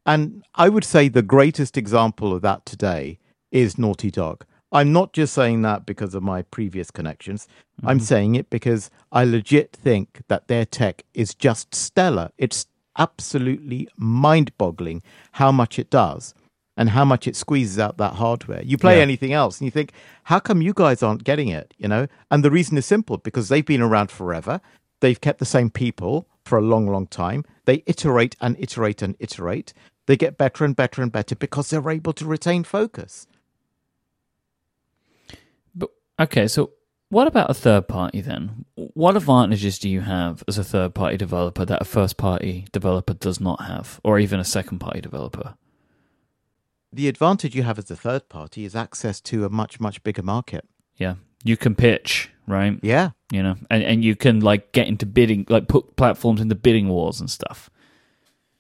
And I would say the greatest example of that today is Naughty Dog. I'm not just saying that because of my previous connections. Mm-hmm. I'm saying it because I legit think that their tech is just stellar. It's absolutely mind boggling how much it does and how much it squeezes out that hardware. You play yeah. anything else and you think, how come you guys aren't getting it? You know? And the reason is simple because they've been around forever. They've kept the same people for a long, long time. They iterate and iterate and iterate. They get better and better and better because they're able to retain focus. But okay, so what about a third party then? What advantages do you have as a third party developer that a first party developer does not have, or even a second party developer? The advantage you have as a third party is access to a much, much bigger market. Yeah. You can pitch, right? Yeah. You know, and, and you can like get into bidding, like put platforms into bidding wars and stuff.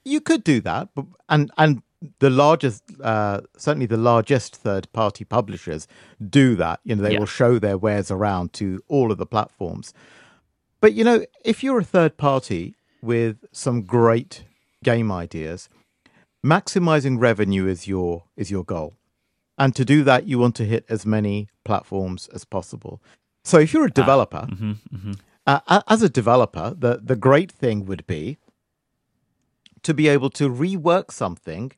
You could do that, but and and the largest, uh, certainly the largest third party publishers do that. You know, they yeah. will show their wares around to all of the platforms. But, you know, if you're a third party with some great game ideas, maximizing revenue is your is your goal. And to do that, you want to hit as many platforms as possible. So if you're a ah, developer, mm-hmm, mm-hmm. Uh, as a developer, the, the great thing would be to be able to rework something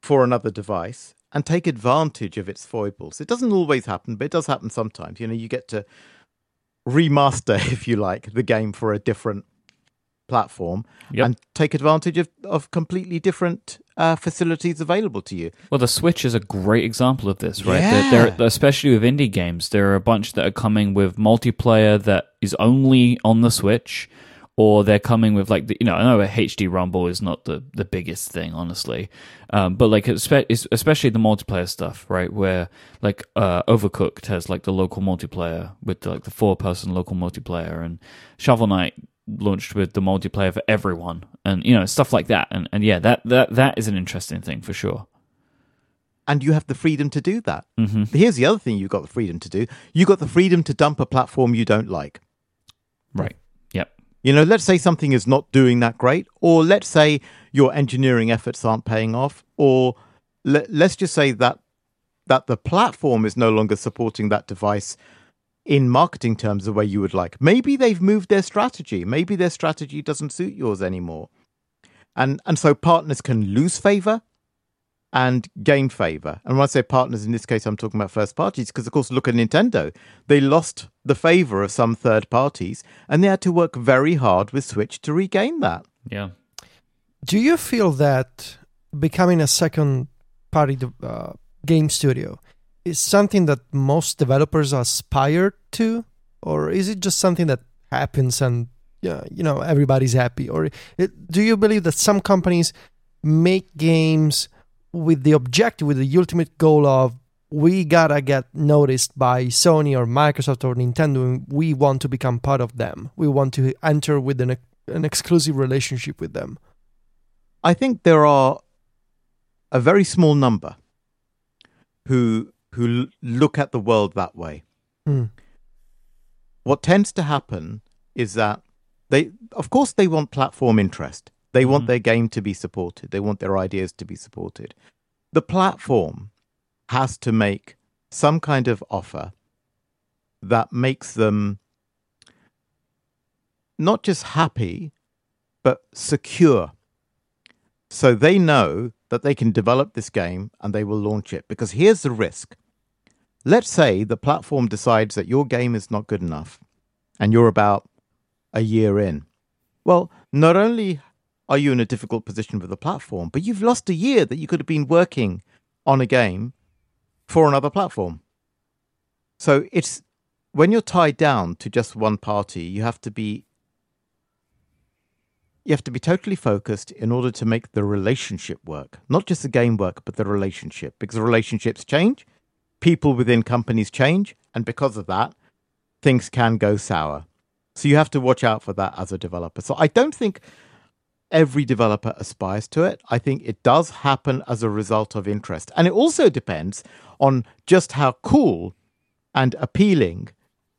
for another device and take advantage of its foibles. It doesn't always happen, but it does happen sometimes. You know, you get to remaster, if you like, the game for a different platform yep. and take advantage of, of completely different uh, facilities available to you. Well, the Switch is a great example of this, right? Yeah. They're, they're, especially with indie games, there are a bunch that are coming with multiplayer that is only on the Switch or they're coming with like the, you know I know HD Rumble is not the the biggest thing honestly, um, but like especially the multiplayer stuff right where like uh, Overcooked has like the local multiplayer with like the four person local multiplayer and Shovel Knight launched with the multiplayer for everyone and you know stuff like that and and yeah that that that is an interesting thing for sure and you have the freedom to do that. Mm-hmm. Here's the other thing you've got the freedom to do. You got the freedom to dump a platform you don't like. Right. Yep. You know, let's say something is not doing that great, or let's say your engineering efforts aren't paying off, or let, let's just say that that the platform is no longer supporting that device in marketing terms the way you would like. Maybe they've moved their strategy. Maybe their strategy doesn't suit yours anymore. And and so partners can lose favor and gain favor. And when I say partners, in this case, I'm talking about first parties, because of course, look at Nintendo. They lost the favor of some third parties, and they had to work very hard with Switch to regain that. Yeah. Do you feel that becoming a second party uh, game studio is something that most developers aspire to, or is it just something that happens and yeah, you know everybody's happy? Or it, do you believe that some companies make games? with the objective, with the ultimate goal of we gotta get noticed by Sony or Microsoft or Nintendo. And we want to become part of them. We want to enter with an, an exclusive relationship with them. I think there are a very small number who who look at the world that way. Mm. What tends to happen is that they, of course, they want platform interest. They want their game to be supported. They want their ideas to be supported. The platform has to make some kind of offer that makes them not just happy, but secure. So they know that they can develop this game and they will launch it. Because here's the risk. Let's say the platform decides that your game is not good enough and you're about a year in. Well, not only are you in a difficult position with the platform? But you've lost a year that you could have been working on a game for another platform. So it's when you're tied down to just one party, you have to be you have to be totally focused in order to make the relationship work. Not just the game work, but the relationship. Because relationships change, people within companies change, and because of that, things can go sour. So you have to watch out for that as a developer. So I don't think every developer aspires to it. I think it does happen as a result of interest. And it also depends on just how cool and appealing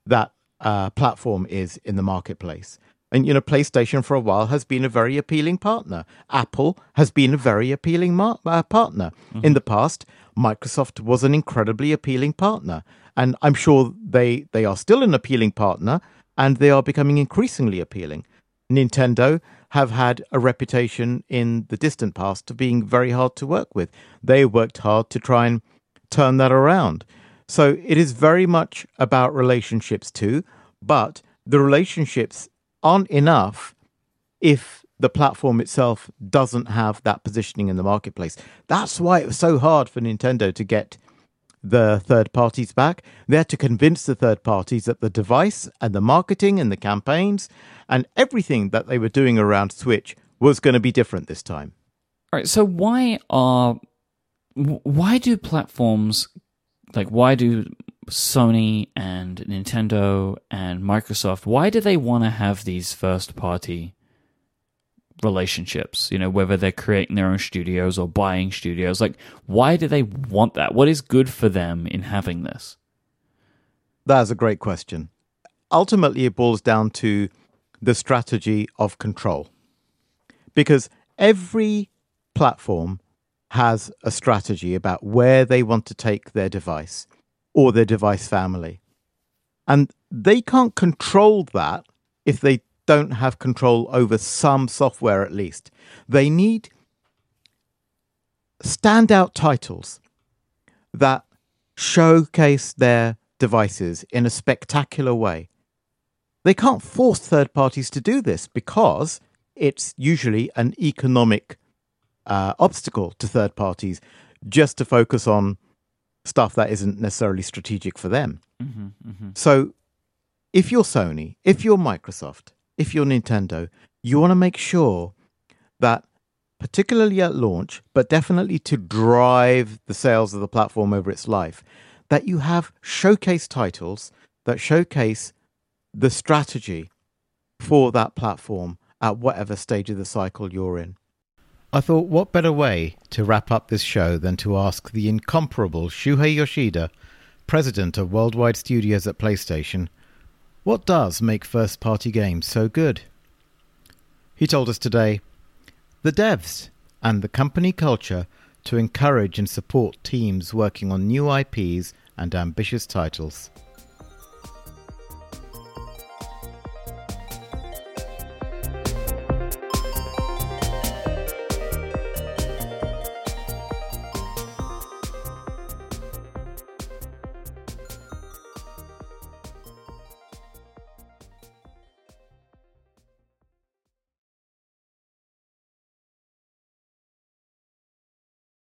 that uh, platform is in the marketplace. And, you know, PlayStation for a while has been a very appealing partner. Apple has been a very appealing mar- uh, partner. Mm-hmm. In the past, Microsoft was an incredibly appealing partner. And I'm sure they, they are still an appealing partner and they are becoming increasingly appealing. Nintendo have had a reputation in the distant past of being very hard to work with. They worked hard to try and turn that around. So it is very much about relationships too, but the relationships aren't enough if the platform itself doesn't have that positioning in the marketplace. That's why it was so hard for Nintendo to get the third parties back. They had to convince the third parties that the device and the marketing and the campaigns and everything that they were doing around Switch was going to be different this time. All right. So why are why do platforms like why do Sony and Nintendo and Microsoft why do they want to have these first party relationships? You know whether they're creating their own studios or buying studios like why do they want that? What is good for them in having this? That's a great question. Ultimately it boils down to the strategy of control. Because every platform has a strategy about where they want to take their device or their device family. And they can't control that if they don't have control over some software at least. They need standout titles that showcase their devices in a spectacular way. They can't force third parties to do this because it's usually an economic uh, obstacle to third parties just to focus on stuff that isn't necessarily strategic for them. Mm-hmm, mm-hmm. So, if you're Sony, if you're Microsoft, if you're Nintendo, you want to make sure that, particularly at launch, but definitely to drive the sales of the platform over its life, that you have showcase titles that showcase the strategy for that platform at whatever stage of the cycle you're in. I thought, what better way to wrap up this show than to ask the incomparable Shuhei Yoshida, president of Worldwide Studios at PlayStation, what does make first party games so good? He told us today the devs and the company culture to encourage and support teams working on new IPs and ambitious titles.